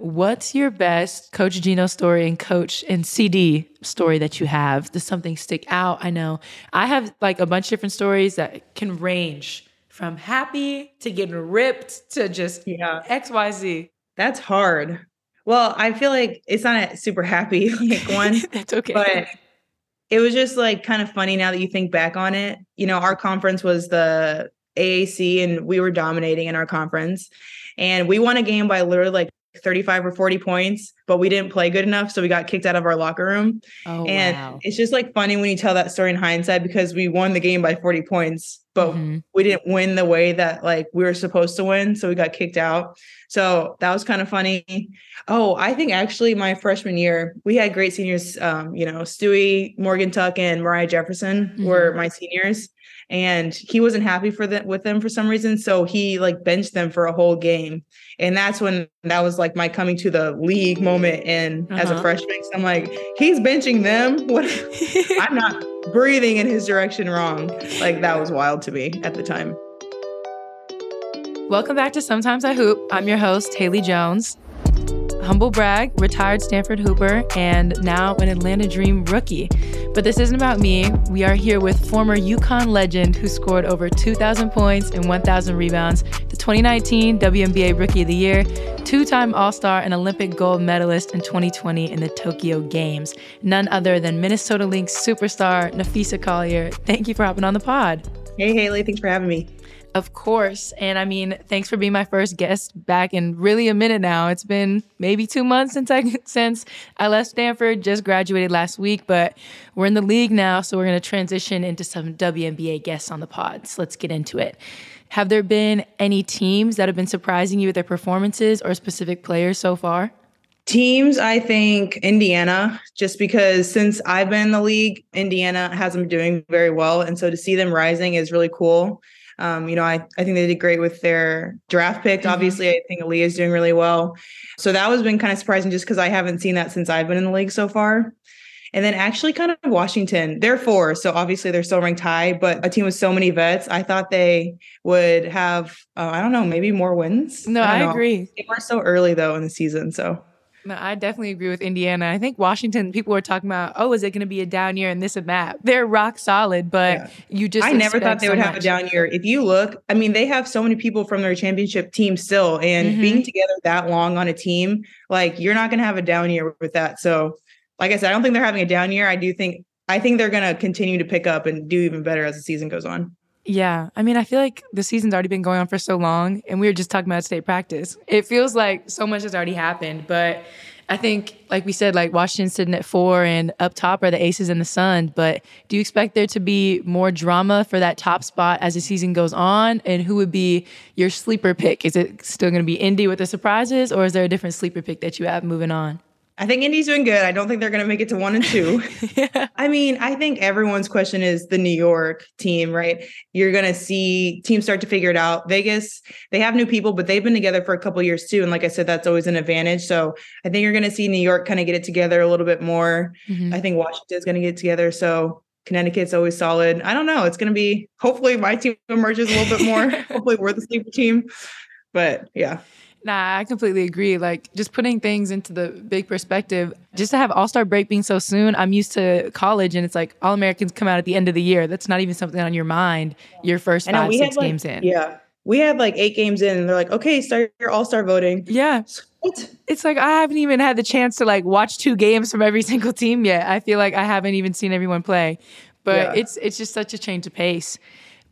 What's your best Coach Gino story and Coach and CD story that you have? Does something stick out? I know I have like a bunch of different stories that can range from happy to getting ripped to just yeah. XYZ. That's hard. Well, I feel like it's not a super happy like one. That's okay. But it was just like kind of funny now that you think back on it. You know, our conference was the AAC and we were dominating in our conference. And we won a game by literally like 35 or 40 points, but we didn't play good enough. So we got kicked out of our locker room. Oh, and wow. it's just like funny when you tell that story in hindsight because we won the game by 40 points, but mm-hmm. we didn't win the way that like we were supposed to win. So we got kicked out. So that was kind of funny. Oh, I think actually my freshman year, we had great seniors. Um, you know, Stewie, Morgan Tuck, and Mariah Jefferson mm-hmm. were my seniors and he wasn't happy for that with them for some reason so he like benched them for a whole game. And that's when that was like my coming to the league moment and uh-huh. as a uh-huh. freshman so i'm like he's benching them? What i'm not breathing in his direction wrong. Like that was wild to me at the time. Welcome back to sometimes i hoop. I'm your host haley jones humble brag, retired Stanford Hooper, and now an Atlanta Dream rookie. But this isn't about me. We are here with former UConn legend who scored over 2,000 points and 1,000 rebounds, the 2019 WNBA Rookie of the Year, two time All Star and Olympic gold medalist in 2020 in the Tokyo Games. None other than Minnesota Lynx superstar Napheesa Collier. Thank you for hopping on the pod. Hey, Haley. Thanks for having me. Of course. And I mean, thanks for being my first guest back in really a minute now. It's been maybe two months since I since I left Stanford, just graduated last week, but we're in the league now, so we're gonna transition into some WNBA guests on the pod. So let's get into it. Have there been any teams that have been surprising you with their performances or specific players so far? Teams, I think Indiana, just because since I've been in the league, Indiana hasn't been doing very well. And so to see them rising is really cool. Um, you know, I, I think they did great with their draft pick. Mm-hmm. Obviously, I think Aliyah is doing really well. So that was been kind of surprising just because I haven't seen that since I've been in the league so far. And then actually kind of Washington, they're four. So obviously they're still ranked high, but a team with so many vets, I thought they would have, uh, I don't know, maybe more wins. No, I, I agree. They were so early though in the season. So no, I definitely agree with Indiana. I think Washington, people were talking about, oh, is it going to be a down year and this and that? They're rock solid, but yeah. you just. I never thought they so would much. have a down year. If you look, I mean, they have so many people from their championship team still, and mm-hmm. being together that long on a team, like you're not going to have a down year with that. So, like I said, I don't think they're having a down year. I do think, I think they're going to continue to pick up and do even better as the season goes on. Yeah. I mean, I feel like the season's already been going on for so long, and we were just talking about state practice. It feels like so much has already happened, but I think, like we said, like Washington's sitting at four, and up top are the Aces and the Sun. But do you expect there to be more drama for that top spot as the season goes on? And who would be your sleeper pick? Is it still going to be Indy with the surprises, or is there a different sleeper pick that you have moving on? I think Indy's doing good. I don't think they're going to make it to one and two. yeah. I mean, I think everyone's question is the New York team, right? You're going to see teams start to figure it out. Vegas, they have new people, but they've been together for a couple years too. And like I said, that's always an advantage. So I think you're going to see New York kind of get it together a little bit more. Mm-hmm. I think Washington's going to get together. So Connecticut's always solid. I don't know. It's going to be hopefully my team emerges a little bit more. hopefully we're the sleeper team. But yeah. Nah, I completely agree. Like just putting things into the big perspective, just to have All Star break being so soon, I'm used to college and it's like All Americans come out at the end of the year. That's not even something on your mind your first five, know, six like, games in. Yeah. We had like eight games in and they're like, okay, start your All Star voting. Yeah. What? It's like I haven't even had the chance to like watch two games from every single team yet. I feel like I haven't even seen everyone play. But yeah. it's it's just such a change of pace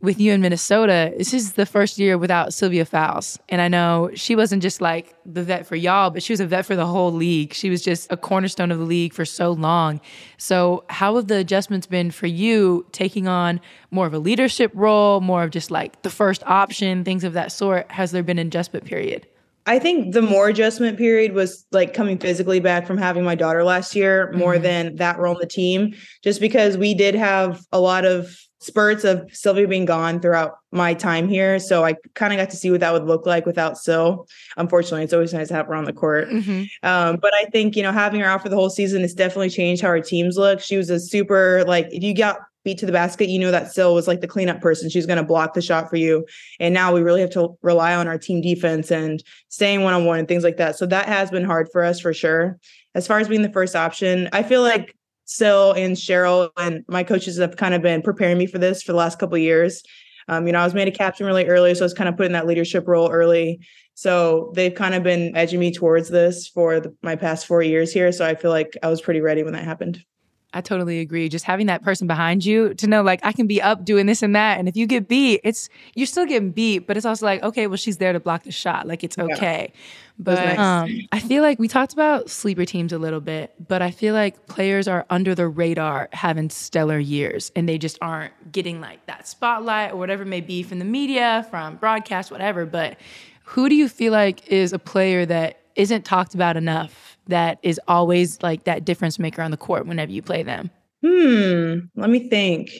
with you in Minnesota, this is the first year without Sylvia Fowles. And I know she wasn't just like the vet for y'all, but she was a vet for the whole league. She was just a cornerstone of the league for so long. So, how have the adjustments been for you taking on more of a leadership role, more of just like the first option, things of that sort? Has there been an adjustment period? I think the more adjustment period was like coming physically back from having my daughter last year more mm-hmm. than that role in the team, just because we did have a lot of spurts of Sylvia being gone throughout my time here. So I kind of got to see what that would look like without Sil. Unfortunately, it's always nice to have her on the court. Mm-hmm. Um, but I think, you know, having her out for the whole season has definitely changed how our teams look. She was a super, like, if you got beat to the basket, you know that Sil was like the cleanup person. She's going to block the shot for you. And now we really have to rely on our team defense and staying one on one and things like that. So that has been hard for us for sure. As far as being the first option, I feel like Sil and Cheryl and my coaches have kind of been preparing me for this for the last couple years. Um, you know, I was made a captain really early, so I was kind of put in that leadership role early. So they've kind of been edging me towards this for the, my past four years here. So I feel like I was pretty ready when that happened. I totally agree. Just having that person behind you to know, like, I can be up doing this and that. And if you get beat, it's, you're still getting beat, but it's also like, okay, well, she's there to block the shot. Like, it's okay. Yeah. But nice. um, I feel like we talked about sleeper teams a little bit, but I feel like players are under the radar having stellar years and they just aren't getting like that spotlight or whatever it may be from the media, from broadcast, whatever. But who do you feel like is a player that isn't talked about enough that is always like that difference maker on the court whenever you play them? Hmm. Let me think.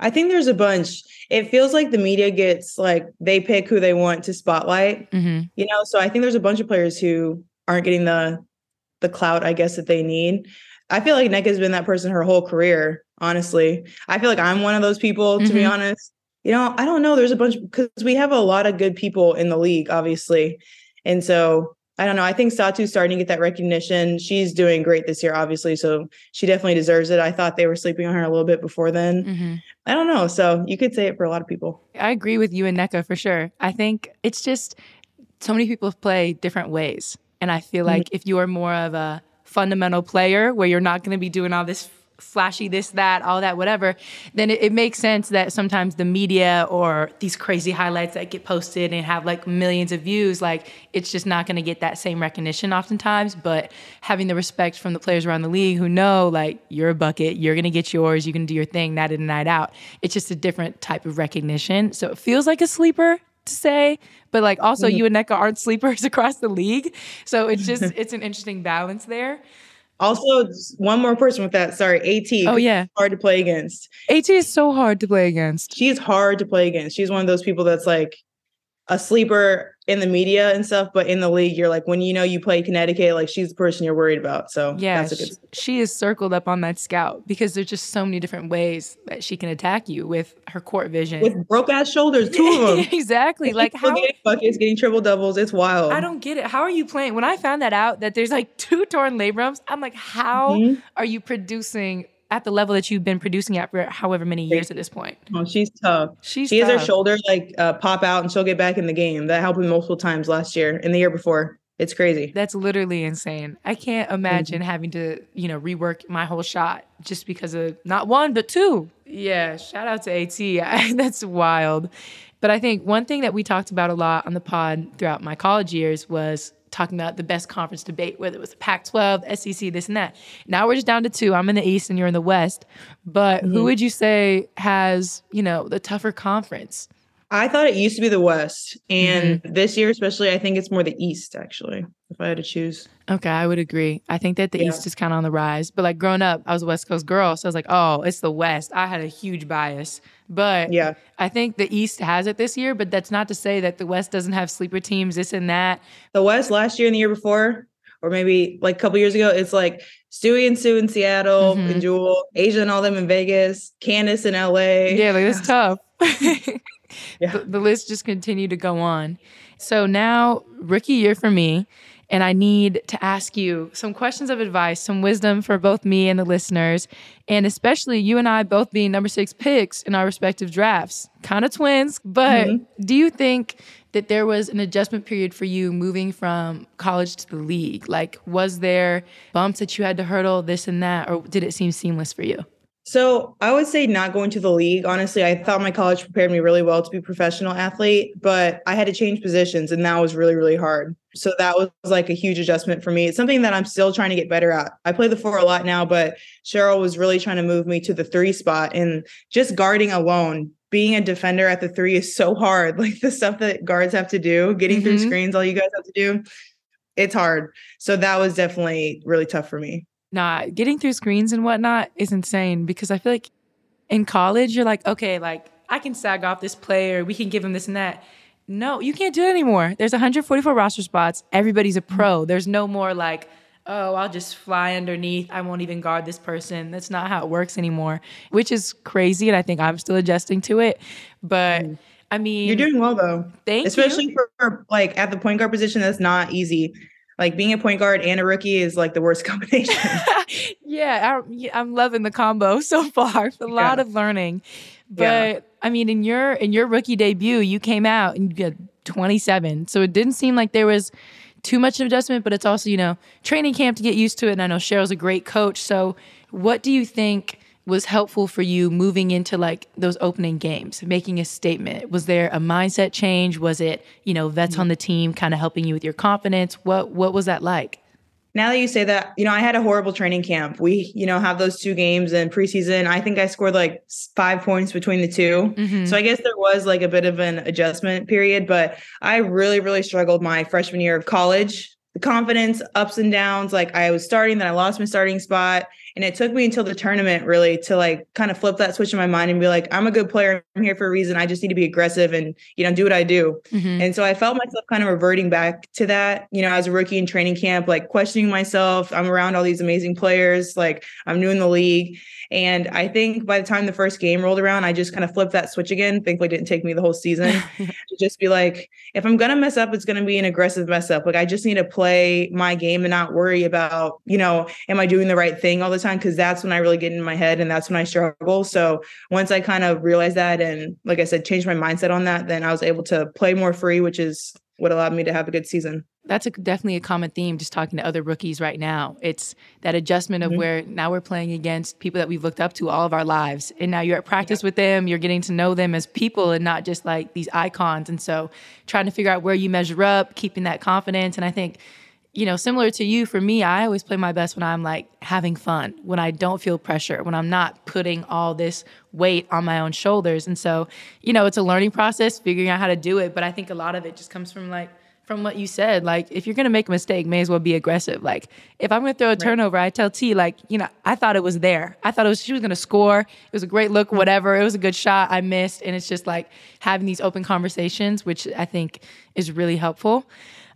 I think there's a bunch. It feels like the media gets like they pick who they want to spotlight. Mm-hmm. You know, so I think there's a bunch of players who aren't getting the the clout, I guess, that they need. I feel like Nneka has been that person her whole career. Honestly, I feel like I'm one of those people. To mm-hmm. be honest, you know, I don't know. There's a bunch because we have a lot of good people in the league, obviously, and so I don't know. I think Satou's starting to get that recognition. She's doing great this year, obviously. So she definitely deserves it. I thought they were sleeping on her a little bit before then. Mm-hmm. I don't know. So you could say it for a lot of people. I agree with you and Nneka for sure. I think it's just so many people play different ways. And I feel like mm-hmm. if you are more of a fundamental player where you're not going to be doing all this flashy this that all that whatever then it, it, makes sense that sometimes the media or these crazy highlights that get posted and have like millions of views like it's just not going to get that same recognition oftentimes but having the respect from the players around the league who know like you're a bucket you're going to get yours you can do your thing night in and night out it's just a different type of recognition so it feels like a sleeper to say, but like also mm-hmm. you and Nneka aren't sleepers across the league. So it's just it's an interesting balance there. Also, one more person with that. Sorry, AT. Oh yeah, hard to play against. AT is so hard to play against. She's hard to play against. She's one of those people that's like a sleeper in the media and stuff, but in the league, you're like when you know you play Connecticut, like she's the person you're worried about. So yeah, she, she is circled up on that scout because there's just so many different ways that she can attack you with her court vision, with broke ass shoulders, two of them. exactly. Like how getting buckets, getting triple doubles. It's wild. I don't get it. How are you playing? When I found that out that there's like two torn labrums, I'm like, how mm-hmm. are you producing at the level that you've been producing at for however many years at this point. Oh, she's tough. She's she tough. has her shoulder like uh, pop out and she'll get back in the game. That happened multiple times last year and the year before. It's crazy. That's literally insane. I can't imagine mm-hmm. having to, you know, rework my whole shot just because of not one but two. Yeah, shout out to AT. That's wild. But I think one thing that we talked about a lot on the pod throughout my college years was talking about the best conference debate, whether it was the Pac 12, SEC, this and that. Now we're just down to two. I'm in the East and you're in the West. But mm-hmm. who would you say has, you know, the tougher conference? I thought it used to be the West. And mm-hmm. this year, especially, I think it's more the East, actually, if I had to choose. Okay, I would agree. I think that the yeah. East is kind of on the rise. But like growing up, I was a West Coast girl. So I was like, oh, it's the West. I had a huge bias. But yeah, I think the East has it this year. But that's not to say that the West doesn't have sleeper teams, this and that. The West last year and the year before, or maybe like a couple years ago, it's like Stewie and Sue in Seattle mm-hmm. and Jewell, A'ja and all them in Vegas, Candace in LA. Yeah, like it's tough. yeah. The, the list just continued to go on. So now, rookie year for me. And I need to ask you some questions of advice, some wisdom for both me and the listeners, and especially you and I both being number six picks in our respective drafts. Kind of twins, but mm-hmm. do you think that there was an adjustment period for you moving from college to the league? Like, was there bumps that you had to hurdle, this and that, or did it seem seamless for you? So I would say not going to the league. Honestly, I thought my college prepared me really well to be a professional athlete, but I had to change positions and that was really, really hard. So that was like a huge adjustment for me. It's something that I'm still trying to get better at. I play the four a lot now, but Cheryl was really trying to move me to the three spot and just guarding alone. Being a defender at the three is so hard. Like the stuff that guards have to do, getting mm-hmm. through screens, all you guys have to do, it's hard. So that was definitely really tough for me. Nah, getting through screens and whatnot is insane because I feel like in college, you're like, okay, like I can sag off this player, we can give him this and that. No, you can't do it anymore. There's 144 roster spots. Everybody's a pro. There's no more like, oh, I'll just fly underneath. I won't even guard this person. That's not how it works anymore, which is crazy. And I think I'm still adjusting to it. But mm. I mean, you're doing well though. Thank Especially you. for like at the point guard position, that's not easy. Like being a point guard and a rookie is like the worst combination. yeah, I, I'm loving the combo so far. A lot of learning. But yeah. I mean, in your in your rookie debut, you came out and you got 27. So it didn't seem like there was too much adjustment, but it's also, you know, training camp to get used to it. And I know Cheryl's a great coach. So what do you think was helpful for you moving into like those opening games, making a statement? Was there a mindset change? Was it, you know, vets mm-hmm. on the team kind of helping you with your confidence? What what was that like? now that you say that, you know, I had a horrible training camp. We, you know, have those two games in preseason. I think I scored like five points between the 2 mm-hmm. So I guess there was like a bit of an adjustment period, but I really, really struggled my freshman year of college. The confidence, ups and downs. Like I was starting, then I lost my starting spot. And it took me until the tournament really to like kind of flip that switch in my mind and be like, I'm a good player. I'm here for a reason. I just need to be aggressive and, you know, do what I do. Mm-hmm. And so I felt myself kind of reverting back to that, you know, as a rookie in training camp, like questioning myself. I'm around all these amazing players. Like I'm new in the league. And I think by the time the first game rolled around, I just kind of flipped that switch again. Thankfully, didn't take me the whole season to just be like, if I'm gonna mess up, it's gonna be an aggressive mess up. Like I just need to play my game and not worry about, you know, am I doing the right thing all the time? Because that's when I really get in my head and that's when I struggle. So once I kind of realized that and like I said, changed my mindset on that, then I was able to play more free, which is what allowed me to have a good season that's a, definitely a common theme just talking to other rookies right now it's that adjustment of mm-hmm. where now we're playing against people that we've looked up to all of our lives and now you're at practice yeah. with them you're getting to know them as people and not just like these icons and so trying to figure out where you measure up keeping that confidence and i think you know similar to you for me i always play my best when i'm like having fun when i don't feel pressure when i'm not putting all this weight on my own shoulders and so you know it's a learning process figuring out how to do it but i think a lot of it just comes from like from what you said, like if you're gonna make a mistake, may as well be aggressive. Like if I'm gonna throw a turnover, I tell T like, you know, I thought it was there. I thought it was she was gonna score. It was a great look, mm-hmm. whatever. It was a good shot. I missed, and it's just like having these open conversations, which I think is really helpful.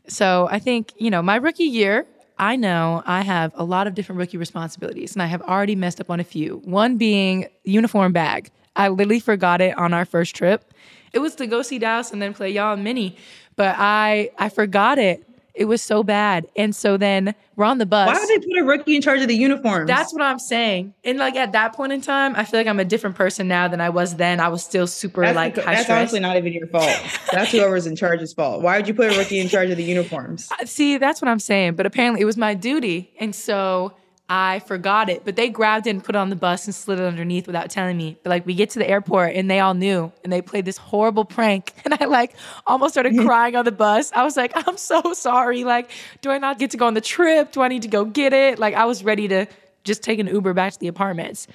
So I think you know my rookie year. I know I have a lot of different rookie responsibilities, and I have already messed up on a few. One being uniform bag. I literally forgot it on our first trip. It was to go see Dallas and then play y'all Minny but I I forgot it. It was so bad. And so then we're on the bus. Why would they put a rookie in charge of the uniforms? That's what I'm saying. And like at that point in time, I feel like I'm a different person now than I was then. I was still super that's like the, That's stress. honestly not even your fault. That's whoever's in charge's fault. Why would you put a rookie in charge of the uniforms? See, that's what I'm saying. But apparently it was my duty. And so I forgot it, but they grabbed it and put it on the bus and slid it underneath without telling me. But like we get to the airport and they all knew and they played this horrible prank and I like almost started crying on the bus. I was like, I'm so sorry. Like, do I not get to go on the trip? Do I need to go get it? Like I was ready to just take an Uber back to the apartments.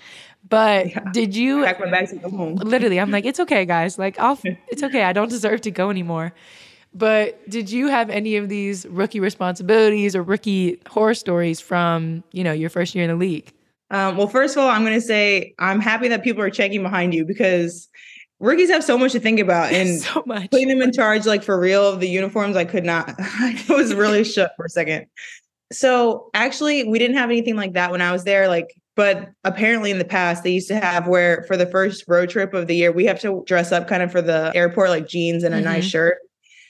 But yeah. did you pack my bags and go home? Literally, I'm like, it's okay, guys. Like, I'll, it's okay. I don't deserve to go anymore. But did you have any of these rookie responsibilities or rookie horror stories from, you know, your first year in the league? Um, well, first of all, I'm going to say I'm happy that people are checking behind you because rookies have so much to think about and so much. putting them in charge, like for real, of the uniforms, I could not. I was really shook for a second. So actually, we didn't have anything like that when I was there. Like, but apparently in the past they used to have where for the first road trip of the year we have to dress up kind of for the airport like jeans and a mm-hmm. nice shirt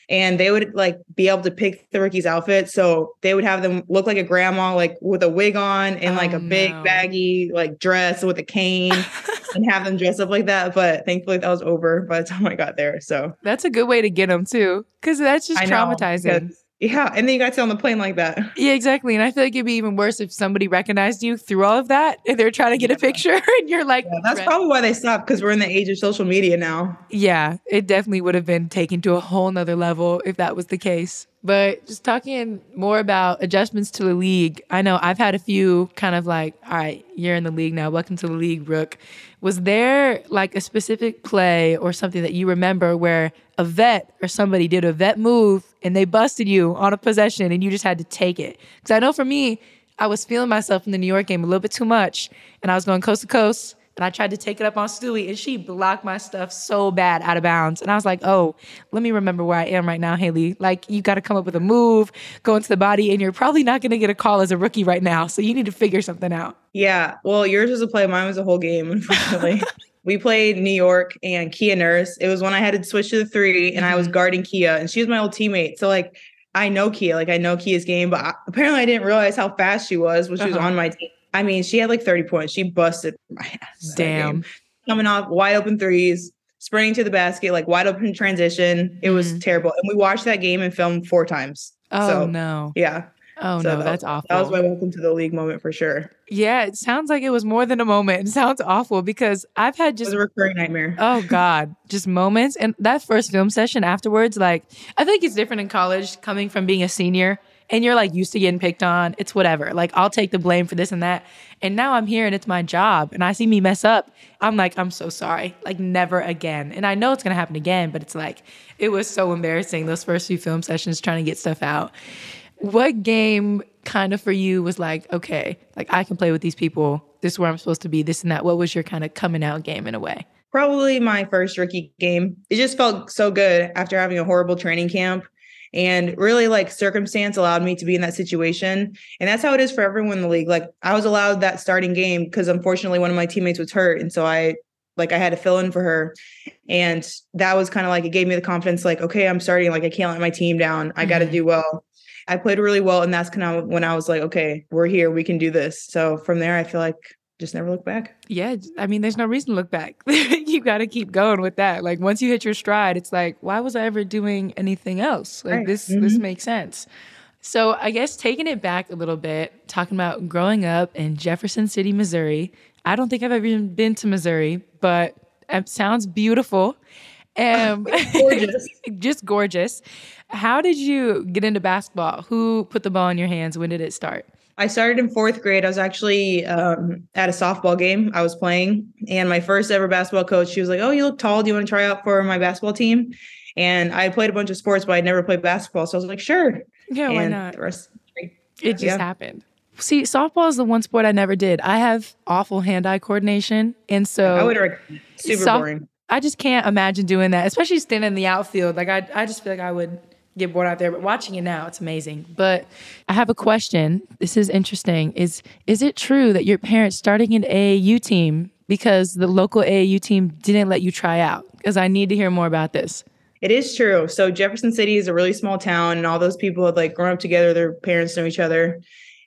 and they would like be able to pick the rookie's outfit. So they would have them look like a grandma, like with a wig on and oh, like a oh, no. big baggy like dress with a cane and have them dress up like that. But thankfully that was over by the time I got there. So that's a good way to get them too. Cause that's just traumatizing. Yeah, and then you got to sit on the plane like that. Yeah, exactly. And I feel like it'd be even worse if somebody recognized you through all of that and they're trying to get yeah. a picture and you're like, yeah, that's probably why they stopped because we're in the age of social media now. Yeah, it definitely would have been taken to a whole nother level if that was the case. But just talking more about adjustments to the league, I know I've had a few kind of like, all right, you're in the league now. Welcome to the league, Rook. Was there like a specific play or something that you remember where a vet or somebody did a vet move and they busted you on a possession and you just had to take it? Because I know for me, I was feeling myself in the New York game a little bit too much and I was going coast to coast and I tried to take it up on Stewie, and she blocked my stuff so bad out of bounds. And I was like, oh, let me remember where I am right now, Haley. Like, you got to come up with a move, go into the body, and you're probably not going to get a call as a rookie right now. So you need to figure something out. Yeah. Well, yours was a play. Mine was a whole game, unfortunately. we played New York and Kia Nurse. It was when I had to switch to the 3 and I was mm-hmm. guarding Kia, and she was my old teammate. So, like, I know Kia, like, I know Kia's game, but I, apparently I didn't realize how fast she was when she uh-huh. was on my team. I mean, she had like 30 points. She busted my ass. Damn. Coming off wide open threes, sprinting to the basket, like wide open transition. It was mm-hmm. terrible. And we watched that game and filmed four times. Oh so, no. Yeah. Oh so no, that's awful. That was my welcome to the league moment for sure. Yeah, it sounds like it was more than a moment. It sounds awful because I've had just a recurring nightmare. Oh God, just moments. And that first film session afterwards, like I think it's different in college coming from being a senior and you're like used to getting picked on. It's whatever. Like I'll take the blame for this and that. And now I'm here and it's my job and I see me mess up. I'm like, I'm so sorry. Like never again. And I know it's gonna happen again, but it's like it was so embarrassing those first few film sessions trying to get stuff out. What game kind of for you was like, okay, like I can play with these people. This is where I'm supposed to be, this and that. What was your kind of coming out game in a way? Probably my first rookie game. It just felt so good after having a horrible training camp and really, like, circumstance allowed me to be in that situation. And that's how it is for everyone in the league. Like, I was allowed that starting game because unfortunately one of my teammates was hurt. And so I, like, I had to fill in for her. And that was kind of like, it gave me the confidence, like, okay, I'm starting. Like, I can't let my team down. I got to mm-hmm. do well. I played really well. And that's kind of when I was like, okay, we're here. We can do this. So from there, I feel like just never look back. Yeah, I mean, there's no reason to look back. you got to keep going with that. Like once you hit your stride, it's like, why was I ever doing anything else? Like right. this, mm-hmm. this makes sense. So I guess taking it back a little bit, talking about growing up in Jefferson City, Missouri. I don't think I've ever even been to Missouri, but it sounds beautiful. Um, gorgeous. just gorgeous. How did you get into basketball? Who put the ball in your hands? When did it start? I started in fourth grade. I was actually um, at a softball game I was playing, and my first ever basketball coach, she was like, "Oh, you look tall. Do you want to try out for my basketball team?" And I played a bunch of sports, but I'd never played basketball, so I was like, "Sure." Yeah, why not? Rest, it just yeah. happened. See, softball is the one sport I never did. I have awful hand-eye coordination, and so I would recommend. Super soft- boring. I just can't imagine doing that, especially standing in the outfield. Like I, I just feel like I would get bored out there. But watching it now, it's amazing. But I have a question. This is interesting. Is is it true that your parents starting an AAU team because the local AAU team didn't let you try out? Because I need to hear more about this. It is true. So Jefferson City is a really small town, and all those people had like grown up together. Their parents know each other.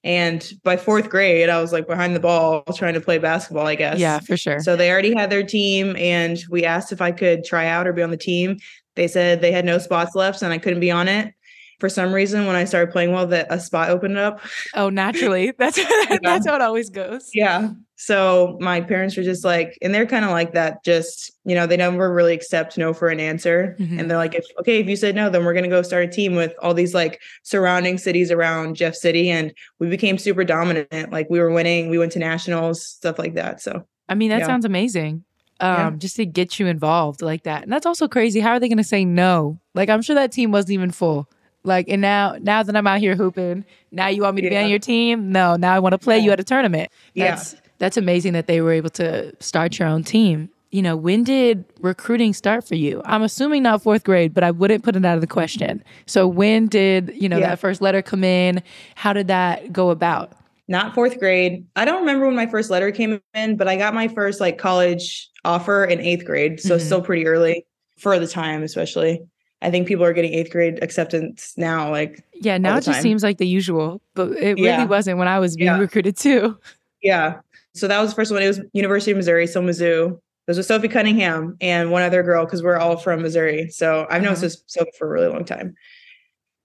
And by fourth grade, I was like behind the ball trying to play basketball, I guess. Yeah, for sure. So they already had their team, and we asked if I could try out or be on the team. They said they had no spots left and I couldn't be on it. For some reason, when I started playing well, that a spot opened up. Oh, naturally. That's that's how it always goes. Yeah. So my parents were just like, and they're kind of like that. Just you know, they never really accept no for an answer, mm-hmm. and they're like, if okay, if you said no, then we're gonna go start a team with all these like surrounding cities around Jeff City, and we became super dominant. Like we were winning, we went to nationals, stuff like that. So I mean, that yeah. sounds amazing um, yeah. just to get you involved like that. And that's also crazy. How are they going to say no? Like, I'm sure that team wasn't even full. Like, and now, now that I'm out here hooping, now you want me to yeah. be on your team? No, now I want to play yeah. you at a tournament. That's, yeah. That's amazing that they were able to start your own team. You know, when did recruiting start for you? I'm assuming not fourth grade, but I wouldn't put it out of the question. So when did, you know, that first letter come in? How did that go about? Not fourth grade. I don't remember when my first letter came in, but I got my first like college offer in eighth grade. So mm-hmm. still pretty early for the time, especially. I think people are getting eighth grade acceptance now. Like, yeah, now it just seems like the usual, but it yeah. really wasn't when I was being yeah. recruited too. Yeah. So that was the first one. It was University of Missouri, so Mizzou. It was with Sophie Cunningham and one other girl because we're all from Missouri. So I've known uh-huh. Sophie for a really long time.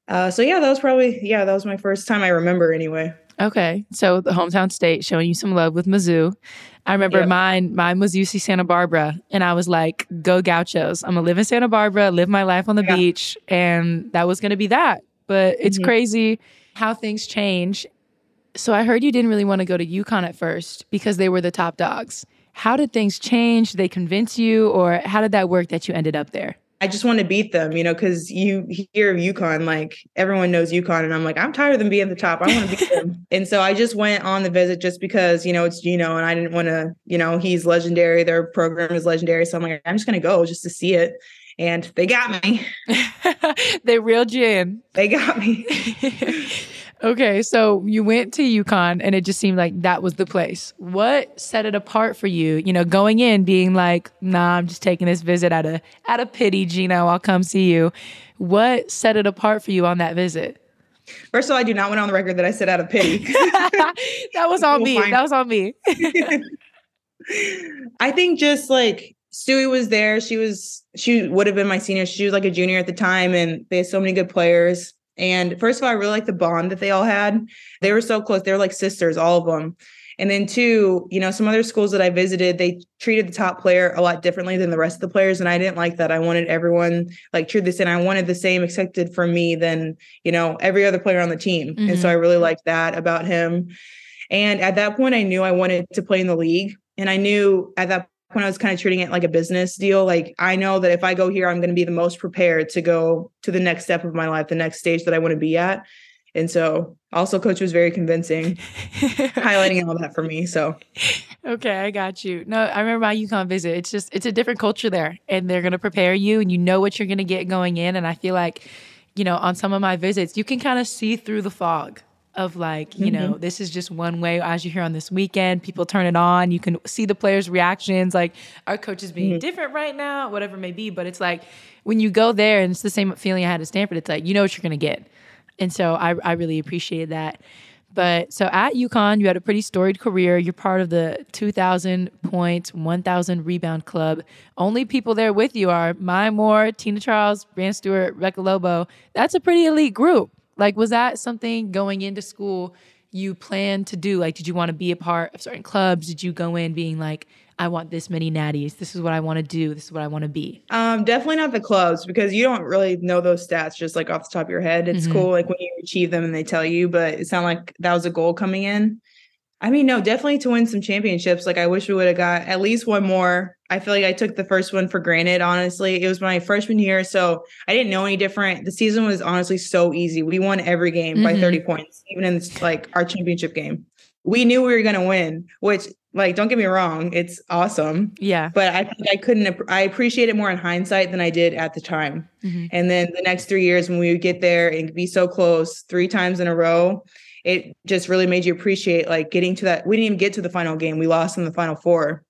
Uh, so yeah, that was probably yeah, that was my first time I remember anyway. Okay. So the hometown state showing you some love with Mizzou. I remember yep. mine, mine was UC Santa Barbara. And I was like, go gauchos. I'm gonna live in Santa Barbara, live my life on the yeah. beach. And that was gonna be that. But it's mm-hmm. crazy how things change. So I heard you didn't really want to go to UConn at first because they were the top dogs. How did things change? Did they convince you, or how did that work that you ended up there? I just want to beat them, you know, because you hear of UConn, like everyone knows UConn. And I'm like, I'm tired of them being at the top. I want to beat them. And so I just went on the visit just because, you know, it's Gino and I didn't want to, you know, he's legendary. Their program is legendary. So I'm like, I'm just going to go just to see it. And they got me. they reeled you in. They got me. Okay, so you went to UConn and it just seemed like that was the place. What set it apart for you? You know, going in being like, "Nah, I'm just taking this visit out of out of pity, Gino. I'll come see you." What set it apart for you on that visit? First of all, I do not want on the record that I said out of pity. that was on me. That was on me. I think just like Stewie was there. She was she would have been my senior. She was like a junior at the time, and they had so many good players. And first of all, I really like the bond that they all had. They were so close. They were like sisters, all of them. And then two, you know, some other schools that I visited, they treated the top player a lot differently than the rest of the players. And I didn't like that. I wanted everyone like treated the same. I wanted the same expected from me than, you know, every other player on the team. Mm-hmm. And so mm-hmm. I really liked that about him. And at that point, I knew I wanted to play in the league. And I knew at that when I was kind of treating it like a business deal. Like I know that if I go here, I'm going to be the most prepared to go to the next step of my life, the next stage that I want to be at. And so also coach was very convincing, highlighting all that for me. So Okay, I got you. No, I remember my UConn visit. It's just it's a different culture there. And they're gonna prepare you and you know what you're gonna get going in. And I feel like, you know, on some of my visits, you can kind of see through the fog of like, you mm-hmm. know, this is just one way as you hear on this weekend, people turn it on, you can see the players' reactions, like our coach is being mm-hmm. different right now, whatever it may be. But it's like when you go there and it's the same feeling I had at Stanford, it's like you know what you're gonna get. And so I, I really appreciated that. But so at UConn, you had a pretty storied career. You're part of the 2,000 points, 1,000 rebound club. Only people there with you are Maya Moore, Tina Charles, Breanna Stewart, Rebecca Lobo. That's a pretty elite group. Like, was that something going into school you planned to do? Like, did you want to be a part of certain clubs? Did you go in being like, I want this many natties. This is what I want to do. This is what I want to be. Um, definitely not the clubs because you don't really know those stats just like off the top of your head. It's mm-hmm. cool like when you achieve them and they tell you, but it sounded like that was a goal coming in. I mean, no, definitely to win some championships. Like I wish we would have got at least one more. I feel like I took the first one for granted, honestly. It was my freshman year, so I didn't know any different. The season was honestly so easy. We won every game mm-hmm. by 30 points, even in like our championship game. We knew we were going to win, which like don't get me wrong, it's awesome. Yeah. But I think I couldn't I appreciate it more in hindsight than I did at the time. Mm-hmm. And then the next 3 years when we would get there and be so close 3 times in a row, it just really made you appreciate like getting to that. We didn't even get to the final game. We lost in the final four.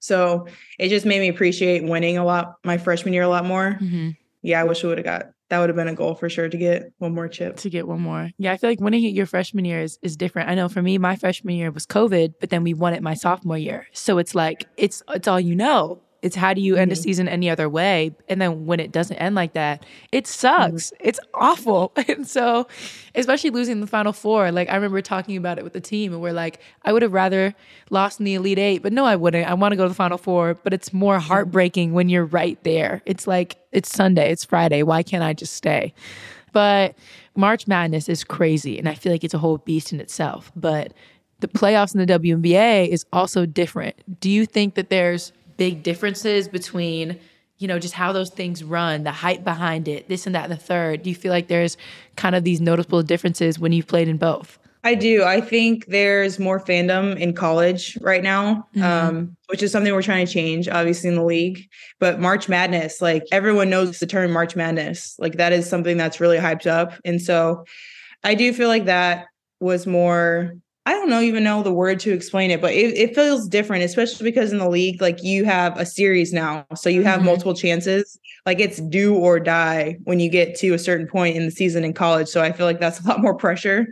So it just made me appreciate winning a lot my freshman year a lot more. Mm-hmm. Yeah, I wish we would have got that would have been a goal for sure to get one more chip. To get one more. Yeah, I feel like winning it your freshman year is, is different. I know for me, my freshman year was COVID, but then we won it my sophomore year. So it's like it's it's all you know. It's how do you end mm-hmm. a season any other way? And then when it doesn't end like that, it sucks. Mm-hmm. It's awful. And so, especially losing the final four, like I remember talking about it with the team, and we're like, I would have rather lost in the Elite Eight, but no, I wouldn't. I want to go to the final four, but it's more mm-hmm. heartbreaking when you're right there. It's like, it's Sunday, it's Friday. Why can't I just stay? But March Madness is crazy, and I feel like it's a whole beast in itself. But the playoffs in the WNBA is also different. Do you think that there's big differences between you know just how those things run the hype behind it this and that and the third. Do you feel like there's kind of these noticeable differences when you've played in both? I do. I think there's more fandom in college right now mm-hmm. um, which is something we're trying to change obviously in the league. But march madness like everyone knows the term march madness. Like that is something that's really hyped up. And so i do feel like that was more I don't know even know the word to explain it, but it, it, feels different, especially because in the league, like you have a series now. So you have mm-hmm. multiple chances. Like it's do or die when you get to a certain point in the season in college. So I feel like that's a lot more pressure.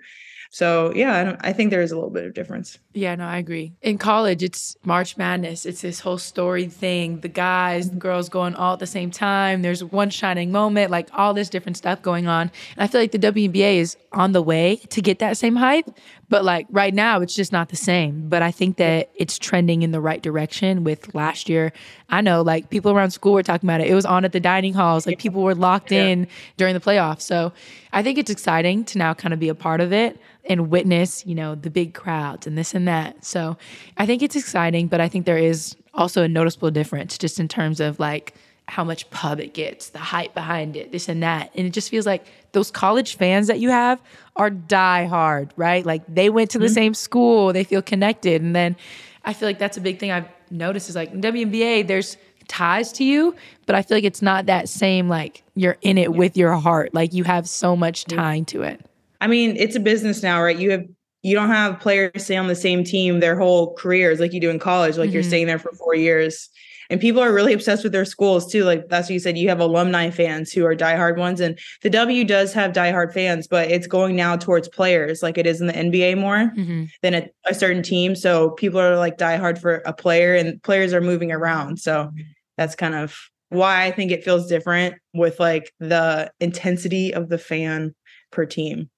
So yeah, I, I, think there is a little bit of difference. Yeah, no, I agree. In college, it's March Madness. It's this whole story thing. The guys, the girls going all at the same time. There's one shining moment, like all this different stuff going on. And I feel like the WNBA is on the way to get that same hype. But like right now, it's just not the same. But I think that it's trending in the right direction with last year. I know like people around school were talking about it. It was on at the dining halls. Like people were locked yeah. in during the playoffs. So I think it's exciting to now kind of be a part of it and witness, you know, the big crowds and this and that. So I think it's exciting, but I think there is also a noticeable difference just in terms of like how much pub it gets, the hype behind it, this and that. And it just feels like those college fans that you have are die hard, right? Like they went to the mm-hmm. same school, they feel connected. And then I feel like that's a big thing I've noticed is like in WNBA, there's ties to you, but I feel like it's not that same like you're in it with your heart. Like you have so much tying to it. I mean, it's a business now, right? You have you don't have players stay on the same team their whole careers like you do in college. Like mm-hmm. you're staying there for four years. And people are really obsessed with their schools too. Like that's what you said. You have alumni fans who are diehard ones, and the W does have diehard fans, but it's going now towards players, like it is in the NBA more mm-hmm. than a, a, certain team. So people are like diehard for a player, and players are moving around. So that's kind of why I think it feels different with like the intensity of the fan per team.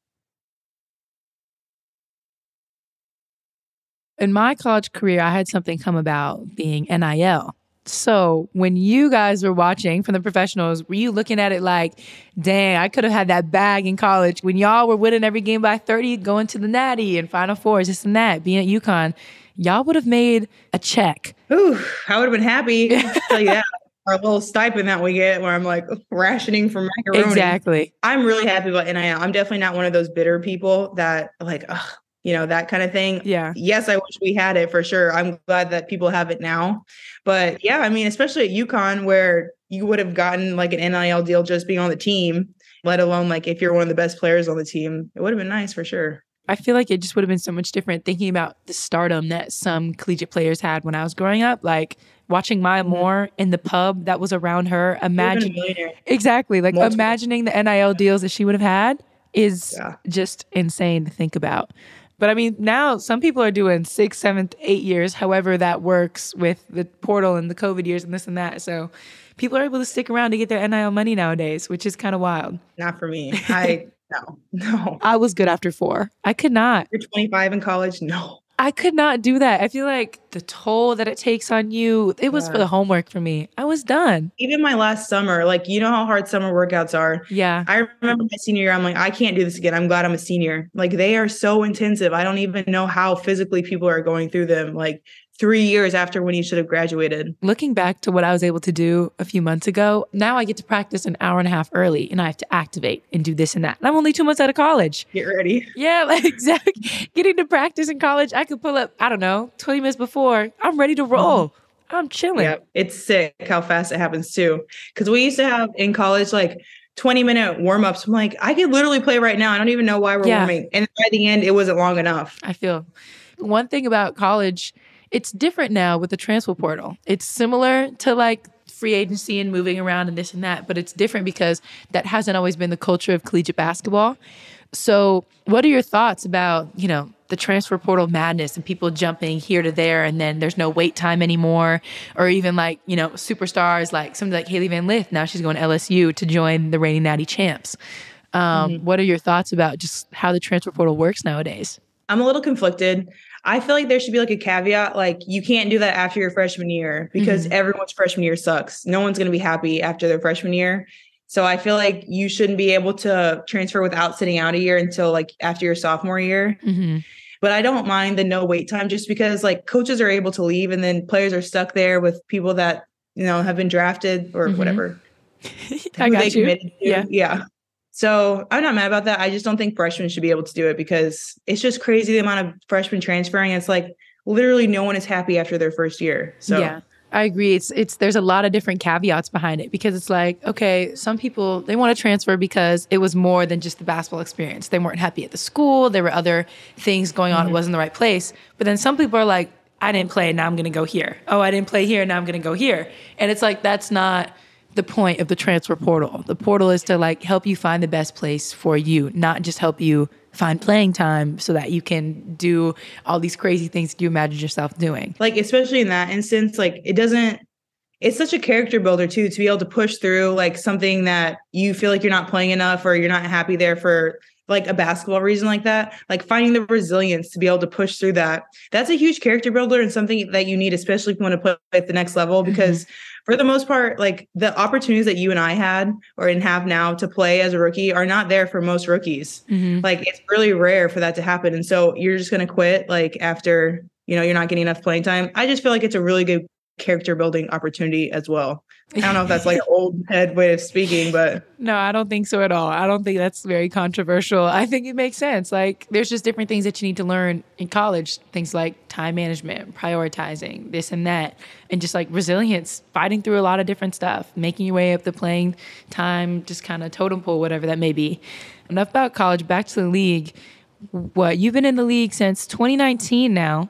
In my college career, I had something come about being NIL. So when you guys were watching from the professionals, were you looking at it like, dang, I could have had that bag in college when y'all were winning every game by 30, going to the natty and final fours, this and that, being at UConn, y'all would have made a check. Ooh, I would have been happy. tell you that. Our little stipend that we get where I'm like rationing for macaroni. Exactly. I'm really happy about NIL. I'm definitely not one of those bitter people that like, ugh, you know, that kind of thing. Yeah. Yes, I wish we had it for sure. I'm glad that people have it now. But yeah, I mean, especially at UConn where you would have gotten like an NIL deal just being on the team, let alone like if you're one of the best players on the team, it would have been nice for sure. I feel like it just would have been so much different thinking about the stardom that some collegiate players had when I was growing up. Like watching Maya mm-hmm. Moore in the pub that was around her. Imagine exactly like Multiple. imagining the NIL deals that she would have had is yeah. just insane to think about. But I mean, now some people are doing six, seventh, eight years, however that works with the portal and the COVID years and this and that. So people are able to stick around to get their NIL money nowadays, which is kind of wild. Not for me. I, no, no. I was good after four. I could not. You're 25 in college? No. I could not do that. I feel like the toll that it takes on you, it was yeah. for the homework for me. I was done. Even my last summer, like, you know how hard summer workouts are. Yeah. I remember my senior year, I'm like, I can't do this again. I'm glad I'm a senior. Like, they are so intensive. I don't even know how physically people are going through them. Like, three years after when you should have graduated. Looking back to what I was able to do a few months ago, now I get to practice an hour and a half early and I have to activate and do this and that. And I'm only two months out of college. Get ready. Yeah, like exactly. Getting to practice in college, I could pull up, I don't know, 20 minutes before. I'm ready to roll. Mm-hmm. I'm chilling. Yeah, it's sick how fast it happens too. Cause we used to have in college like 20 minute warm ups. I'm like, I could literally play right now. I don't even know why we're yeah. warming. And by the end, it wasn't long enough. I feel one thing about college it's different now with the transfer portal. It's similar to like free agency and moving around and this and that, but it's different because that hasn't always been the culture of collegiate basketball. So, what are your thoughts about, you know, the transfer portal madness and people jumping here to there and then there's no wait time anymore or even like, you know, superstars like somebody like Hailey Van Lith, now she's going to LSU to join the reigning natty champs. Um, mm-hmm. what are your thoughts about just how the transfer portal works nowadays? I'm a little conflicted. I feel like there should be like a caveat, like you can't do that after your freshman year because mm-hmm. everyone's freshman year sucks. No one's going to be happy after their freshman year. So I feel like you shouldn't be able to transfer without sitting out a year until like after your sophomore year. Mm-hmm. But I don't mind the no wait time just because like coaches are able to leave and then players are stuck there with people that you know have been drafted or mm-hmm. whatever. I got you. Yeah, yeah. So I'm not mad about that. I just don't think freshmen should be able to do it because it's just crazy the amount of freshmen transferring. It's like literally no one is happy after their first year. So yeah. I agree. It's it's there's a lot of different caveats behind it because it's like, okay, some people they want to transfer because it was more than just the basketball experience. They weren't happy at the school. There were other things going on. Mm-hmm. It wasn't the right place. But then some people are like, I didn't play, now I'm gonna go here. Oh, I didn't play here, now I'm gonna go here. And it's like that's not the point of the transfer portal. The portal is to like help you find the best place for you, not just help you find playing time so that you can do all these crazy things you imagine yourself doing. Like especially in that instance, like it doesn't it's such a character builder too to be able to push through like something that you feel like you're not playing enough or you're not happy there for like a basketball reason like that like finding the resilience to be able to push through that that's a huge character builder and something that you need especially if you want to play at the next level because mm-hmm for the most part, like the opportunities that you and I had or and have now to play as a rookie are not there for most rookies. Mm-hmm. Like it's really rare for that to happen. And so you're just gonna quit like after, you know, you're not getting enough playing time. I just feel like it's a really good character building opportunity as well. I don't know if that's like an old head way of speaking, but no, I don't think so at all. I don't think that's very controversial. I think it makes sense. Like there's just different things that you need to learn in college, things like time management, prioritizing, this and that, and just like resilience, fighting through a lot of different stuff, making your way up the playing time, just kind of totem pole, whatever that may be. Enough about college, back to the league. What you've been in the league since 2019 now.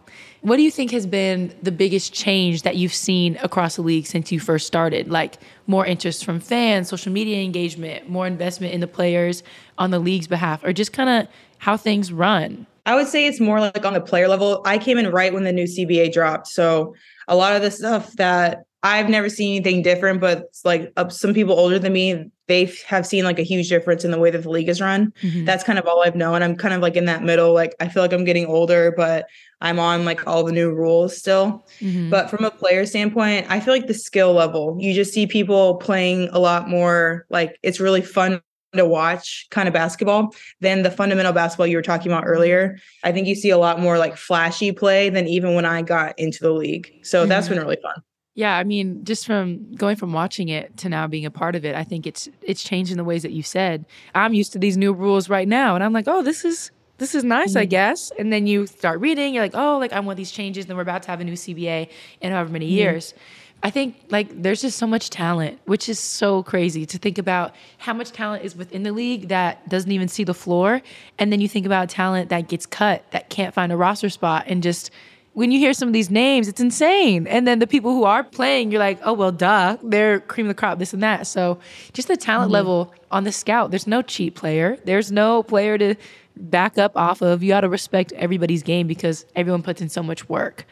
What do you think has been the biggest change that you've seen across the league since you first started? Like more interest from fans, social media engagement, more investment in the players on the league's behalf, or just kind of how things run? I would say it's more like on the player level. I came in right when the new CBA dropped. So a lot of the stuff that I've never seen anything different, but like uh, some people older than me, they have seen like a huge difference in the way that the league is run. Mm-hmm. That's kind of all I've known. I'm kind of like in that middle. Like I feel like I'm getting older, but I'm on like all the new rules still. Mm-hmm. But from a player standpoint, I feel like the skill level, you just see people playing a lot more like it's really fun to watch kind of basketball than the fundamental basketball you were talking about earlier. I think you see a lot more like flashy play than even when I got into the league. So mm-hmm. that's been really fun. Yeah, I mean, just from going from watching it to now being a part of it, I think it's it's changing the ways that you said. I'm used to these new rules right now, and I'm like, oh, this is this is nice, mm-hmm. I guess. And then you start reading, you're like, oh, like I want these changes. Then we're about to have a new CBA in however many mm-hmm. years. I think like there's just so much talent, which is so crazy to think about how much talent is within the league that doesn't even see the floor. And then you think about talent that gets cut, that can't find a roster spot. And just when you hear some of these names, it's insane. And then the people who are playing, you're like, oh, well, duh, they're cream of the crop, this and that. So just the talent mm-hmm. level on the scout, there's no cheap player. There's no player to back up off of. You got to respect everybody's game because everyone puts in so much work.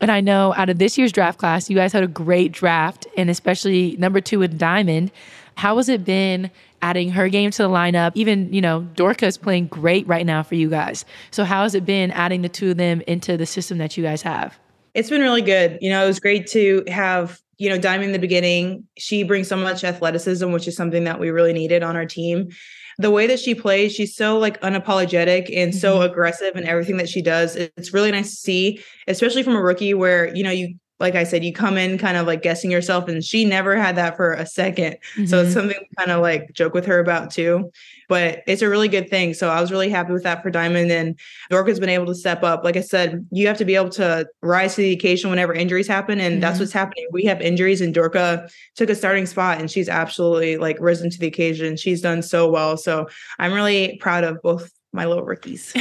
And I know out of this year's draft class, you guys had a great draft, and especially number two with Diamond. How has it been adding her game to the lineup? Even, you know, Dorka is playing great right now for you guys. So, how has it been adding the two of them into the system that you guys have? It's been really good. You know, it was great to have, you know, Diamond in the beginning. She brings so much athleticism, which is something that we really needed on our team the way that she plays, she's so like unapologetic and so mm-hmm. aggressive in everything that she does. It's really nice to see, especially from a rookie where, you know, you like I said, you come in kind of like guessing yourself, and she never had that for a 2nd mm-hmm. So it's mm-hmm. something we kind of like joke with her about too. But it's a really good thing. So I was really happy with that for Diamond. And Dorka's been able to step up. Like I said, you have to be able to rise to the occasion whenever injuries happen. And mm-hmm. that's what's happening. We have injuries, and Dorka took a starting spot, and she's absolutely like risen to the occasion. She's done so well. So I'm really proud of both my little rookies.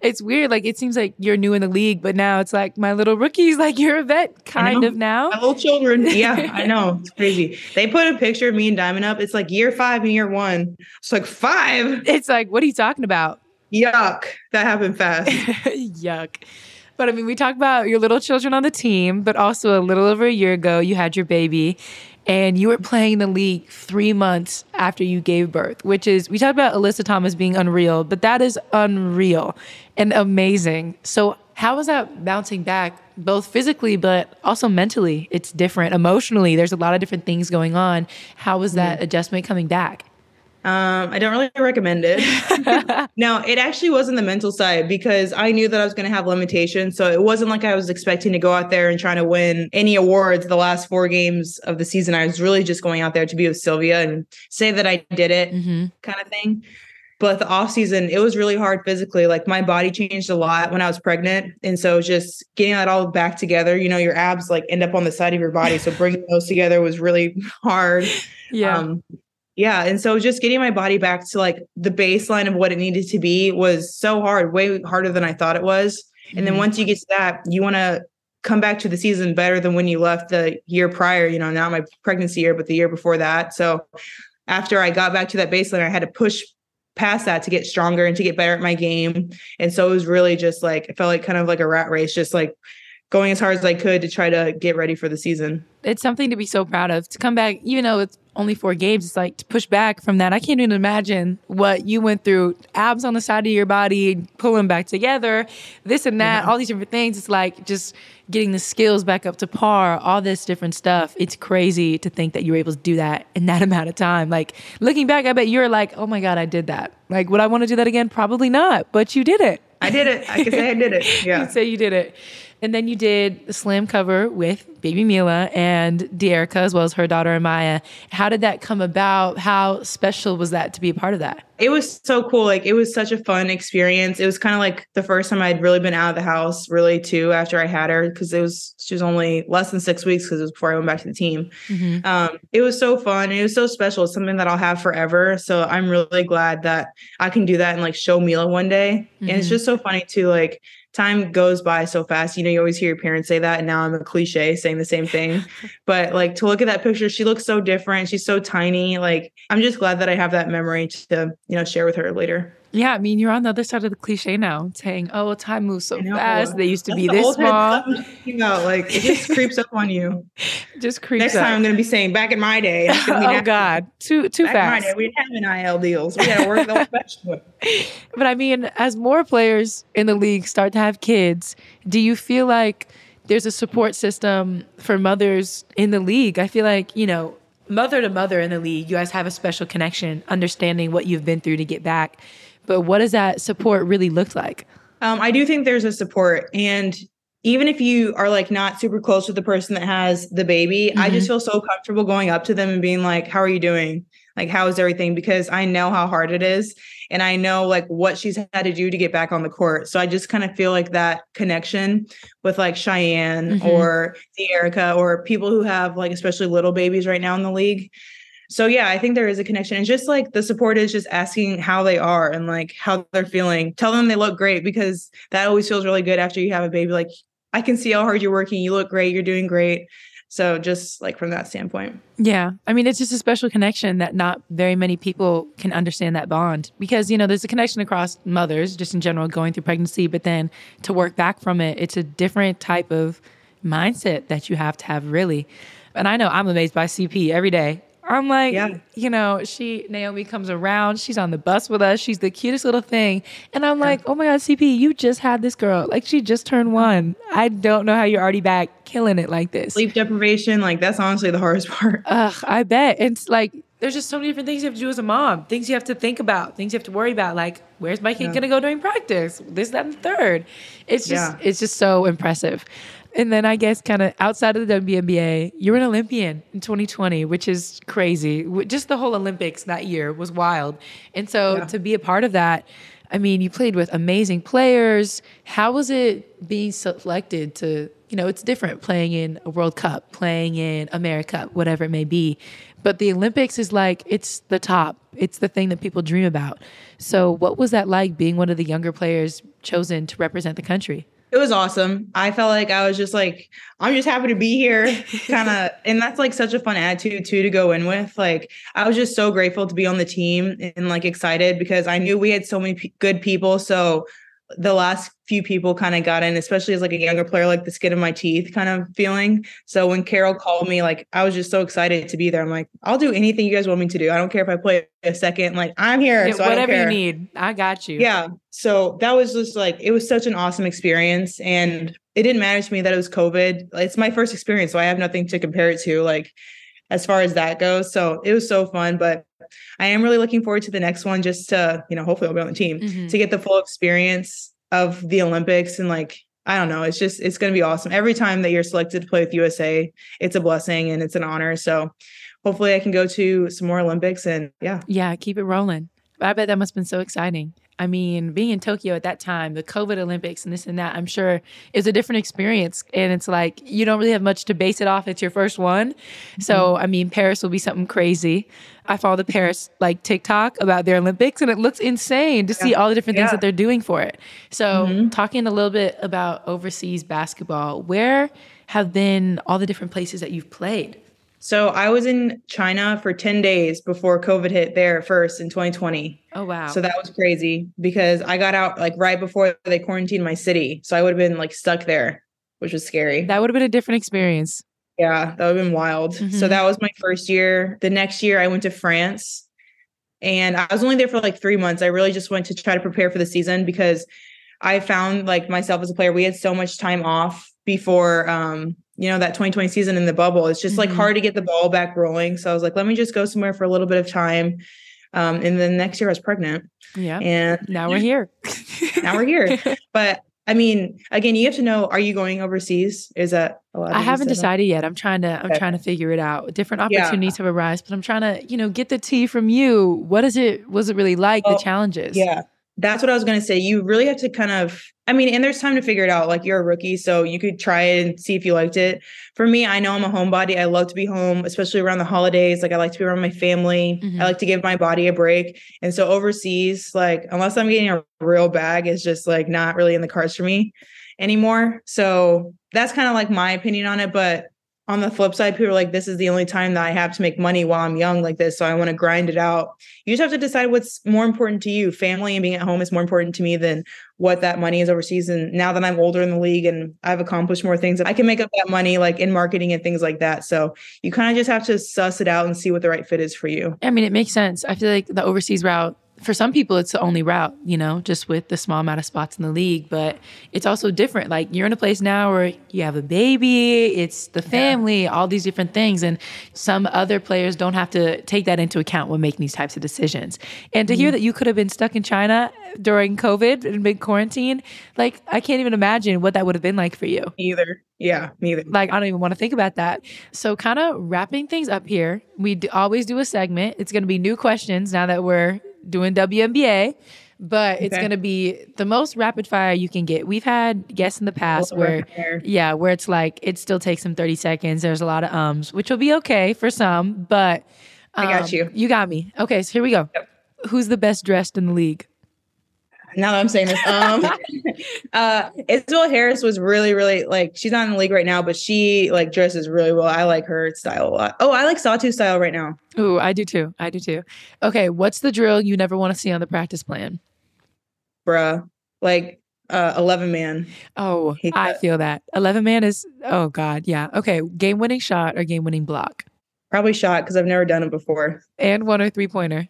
it's weird. Like it seems like you're new in the league, but now it's like my little rookies, like you're a vet kind of now. My little children. Yeah, I know. It's crazy. They put a picture of me and Diamond up. It's like year five and year one. It's like five. It's like, what are you talking about? Yuck. That happened fast. Yuck. But I mean, we talked about your little children on the team, but also a little over a year ago, you had your baby and you were playing the league three months after you gave birth, which is, we talked about Alyssa Thomas being unreal, but that is unreal and amazing. So, how was that bouncing back, both physically, but also mentally? It's different. Emotionally, there's a lot of different things going on. How was that mm. adjustment coming back? Um, I don't really recommend it. no, it actually wasn't the mental side because I knew that I was going to have limitations. So it wasn't like I was expecting to go out there and trying to win any awards the last four games of the season. I was really just going out there to be with Sylvia and say that I did it, mm-hmm. kind of thing. But the off season, it was really hard physically. Like my body changed a lot when I was pregnant, and so just getting that all back together. You know, your abs like end up on the side of your body, so bringing those together was really hard. Yeah. Um, yeah and so just getting my body back to like the baseline of what it needed to be was so hard way harder than i thought it was. And then mm-hmm. once you get to that you want to come back to the season better than when you left the year prior you know not my pregnancy year but the year before that. So after i got back to that baseline i had to push past that to get stronger and to get better at my game. And so it was really just like it felt like kind of like a rat race just like going as hard as i could to try to get ready for the season. It's something to be so proud of to come back even though it's only four games. It's like to push back from that. I can't even imagine what you went through. Abs on the side of your body, pulling back together, this and that, all these different things. It's like just getting the skills back up to par, all this different stuff. It's crazy to think that you were able to do that in that amount of time. Like looking back, I bet you're like, oh my God, I did that. Like, would I want to do that again? Probably not, but you did it. I did it. I can say I did it. Yeah. You could say you did it. And then you did the slam cover with baby Mila and Dearica, as well as her daughter Amaya. How did that come about? How special was that to be a part of that? It was so cool. Like it was such a fun experience. It was kind of like the first time I'd really been out of the house, really too, after I had her, because it was she was only less than six weeks because it was before I went back to the team. Mm-hmm. Um, it was so fun. It was so special. It's something that I'll have forever. So I'm really glad that I can do that and like show Mila one day. Mm-hmm. And it's mm-hmm. just so funny too, like time goes by so fast. You know, you always hear your parents say that, and now I'm a cliche saying the same thing. but like to look at that picture, she looks so different. She's so tiny. Like I'm just glad that I have that memory to, you know, share with her later. Yeah, I mean, you're on the other side of the cliche now, saying, "Oh, time moves so fast. They used to That's be this small." You know, like it just creeps up on you. Just creeps. Up. Next up. time, I'm going to be saying, "Back in my day." oh God, too too Back fast. Day, we didn't have NIL deals. We had to work special. But I mean, as more players in the league start to have kids, do you feel like there's a support system for mothers in the league? I feel like you know mother to mother in the league, you guys have a special connection, understanding what you've been through to get back. But what does that support really look like? Um, I do think there's a support. And even if you are like not super close with the person that has the baby, mm-hmm. I just mm-hmm. feel so comfortable going up to them and being like, How are you doing? Like, how is everything? Because I know how hard it is. And I know like what she's had to do to get back on the court. So I just kind of feel like that connection with like Cheyenne mm-hmm. or Erica or people who have like especially little babies right now in the league so yeah, I think there is a connection. And just like the support is just asking how they are and like how they're feeling. Tell them they look great because that always feels really good after you have a baby. Like I can see how hard you're working. You look great. You're doing great. So just like from that standpoint. Yeah. I mean, it's just a special connection that not very many people can understand that bond because, you know, there's a connection across mothers just in general going through pregnancy, but then to work back from it, it's a different type of mindset that you have to have really. And I know I'm amazed by CP every day. I'm like, yeah. you know, she Naomi comes around. She's on the bus with us. She's the cutest little thing, and I'm like, oh my god, CP, you just had this girl. Like she just turned one. I don't know how you're already back killing it like this. Sleep deprivation, like that's honestly the hardest part. Ugh, I bet. It's like there's just so many different things you have to do as a mom. Things you have to think about. Things you have to worry about. Like where's my kid yeah. gonna go during practice? This, that, and third. It's just, yeah. it's just so impressive. And then I guess kind of outside of the WNBA, you're an Olympian in 2020, which is crazy. Just the whole Olympics that year was wild. And so yeah. to be a part of that, I mean, you played with amazing players. How was it being selected to, you know, it's different playing in a World Cup, playing in America, whatever it may be. But the Olympics is like, it's the top, it's the thing that people dream about. So, what was that like being one of the younger players chosen to represent the country? It was awesome. I felt like I was just like, I'm just happy to be here, kind of. and that's like such a fun attitude too to go in with. Like, I was just so grateful to be on the team and like excited because I knew we had so many p- good people. So the last few people kind of got in, especially as like a younger player, like the skin of my teeth kind of feeling. So when Carol called me, like I was just so excited to be there. I'm like, I'll do anything you guys want me to do. I don't care if I play a second. Like I'm here. Yeah, so whatever you need, I got you. Yeah. So that was just like it was such an awesome experience, and it didn't matter to me that it was COVID. It's my first experience, so I have nothing to compare it to. Like as far as that goes. So it was so fun, but I am really looking forward to the next one just to, you know, hopefully I'll be on the team mm-hmm. to get the full experience of the Olympics and like I don't know, it's just it's going to be awesome. Every time that you're selected to play with USA, it's a blessing and it's an honor. So hopefully I can go to some more Olympics and yeah. Yeah, keep it rolling. I bet that must have been so exciting. I mean, being in Tokyo at that time, the COVID Olympics and this and that, I'm sure is a different experience. And it's like you don't really have much to base it off. It's your first one. So, mm-hmm. I mean, Paris will be something crazy. I follow the Paris like TikTok about their Olympics and it looks insane to yeah. see all the different things yeah. that they're doing for it. So, mm-hmm. talking a little bit about overseas basketball, where have been all the different places that you've played? So I was in China for 10 days before COVID hit there first in 2020. Oh wow. So that was crazy because I got out like right before they quarantined my city. So I would have been like stuck there, which was scary. That would have been a different experience. Yeah, that would have been wild. Mm-hmm. So that was my first year. The next year I went to France and I was only there for like 3 months. I really just went to try to prepare for the season because I found like myself as a player we had so much time off before um you know that 2020 season in the bubble it's just mm-hmm. like hard to get the ball back rolling so i was like let me just go somewhere for a little bit of time um and then next year i was pregnant yeah and now we're here now we're here but I mean, again, you have to know: Are you going overseas? Is that I haven't decided yet. I'm trying to. I'm okay. trying to figure it out. Different opportunities yeah. have arisen, but I'm trying to, you know, get the tea from you. What is it? Was it really like well, the challenges? Yeah, that's what I was going to say. You really have to kind of, I mean, and there's time to figure it out. Like you're a rookie, so you could try it and see if you liked it. For me, I know I'm a homebody. I love to be home, especially around the holidays. Like I like to be around my family. Mm-hmm. I like to give my body a break. And so overseas, like unless I'm getting a real bag, is just like not really in the cards for me anymore. So that's kind of like my opinion on it. But on the flip side, people are like, this is the only time that I have to make money while I'm young like this. So I want to grind it out. You just have to decide what's more important to you. Family and being at home is more important to me than what that money is overseas. And now that I'm older in the league and I've accomplished more things, I can make up that money like in marketing and things like that. So you kind of just have to suss it out and see what the right fit is for you. I mean, it makes sense. I feel like the overseas route for some people it's the only route you know just with the small amount of spots in the league but it's also different like you're in a place now where you have a baby it's the family yeah. all these different things and some other players don't have to take that into account when making these types of decisions and to mm-hmm. hear that you could have been stuck in china during covid and been quarantined like i can't even imagine what that would have been like for you either yeah, neither. Like, I don't even want to think about that. So, kind of wrapping things up here, we always do a segment. It's going to be new questions now that we're doing WNBA, but okay. it's going to be the most rapid fire you can get. We've had guests in the past where, yeah, where it's like it still takes them 30 seconds. There's a lot of ums, which will be okay for some, but um, I got um, you. You got me. Okay, so here we go. Yep. Who's the best dressed in the league? Now that I'm saying this, um, uh, Isabelle Harrison was really, really like she's not in the league right now, but she like dresses really well. I like her style a lot. Oh, I like Satou style right now. Oh, I do too. I do too. Okay, what's the drill you never want to see on the practice plan? Bruh, like uh, 11 man. Oh, I feel that. 11 man is, oh God, yeah. Okay, game winning shot or game winning block? Probably shot because I've never done it before. And one or three pointer?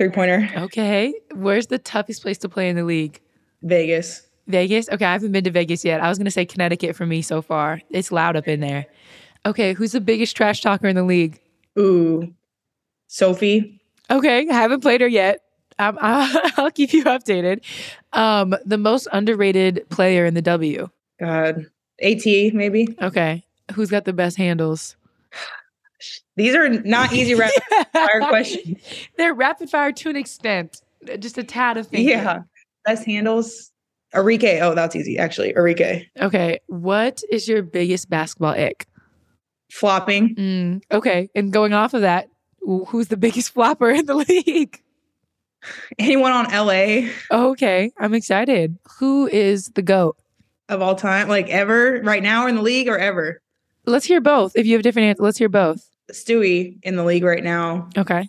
Three pointer. Okay. Where's the toughest place to play in the league? Vegas. Vegas? Okay, I haven't been to Vegas yet. I was going to say Connecticut for me so far. It's loud up in there. Okay, who's the biggest trash talker in the league? Ooh, Sophie. Okay, I haven't played her yet. Um, I'll keep you updated. Um, the most underrated player in the W. God, AT maybe. Okay, who's got the best handles? These are not easy rapid fire questions. They're rapid fire to an extent, just a tad of thinking. Yeah. Best handles. Arike. Oh, that's easy, actually. Arike. Okay. What is your biggest basketball ick? Flopping. Mm, okay. And going off of that, who's the biggest flopper in the league? Anyone on LA? Okay. I'm excited. Who is the GOAT? Of all time? Like ever? Right now or in the league or ever? Let's hear both. If you have different answers, let's hear both. Stewie in the league right now. Okay.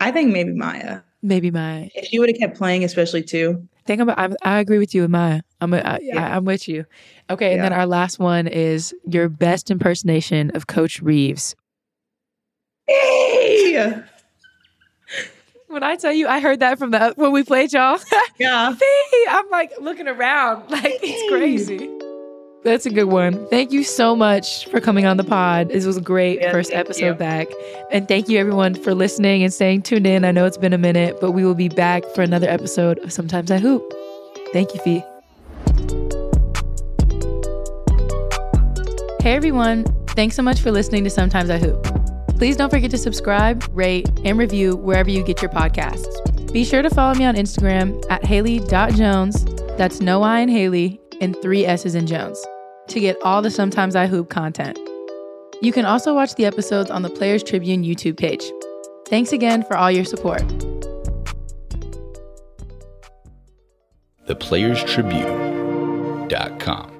I think maybe Maya. Maybe Maya. If she would have kept playing, especially too. Think about. I, I agree with you with Maya. I'm. A, I, yeah. I, I'm with you. Okay, and then our last one is your best impersonation of Coach Reeves. Hey! when I tell you, I heard that from the when we played y'all. Yeah. I'm like looking around, like it's crazy. That's a good one. Thank you so much for coming on the pod. This was a great first episode you. back. And thank you everyone for listening and staying tuned in. I know it's been a minute, but we will be back for another episode of Sometimes I Hoop. Thank you, Phee. Hey everyone. Thanks so much for listening to Sometimes I Hoop. Please don't forget to subscribe, rate, and review wherever you get your podcasts. Be sure to follow me on Instagram at Haley.Jones. That's no I in Haley and three S's in Jones to get all the Sometimes I Hoop content. You can also watch the episodes on the Players Tribune YouTube page. Thanks again for all your support. ThePlayersTribune.com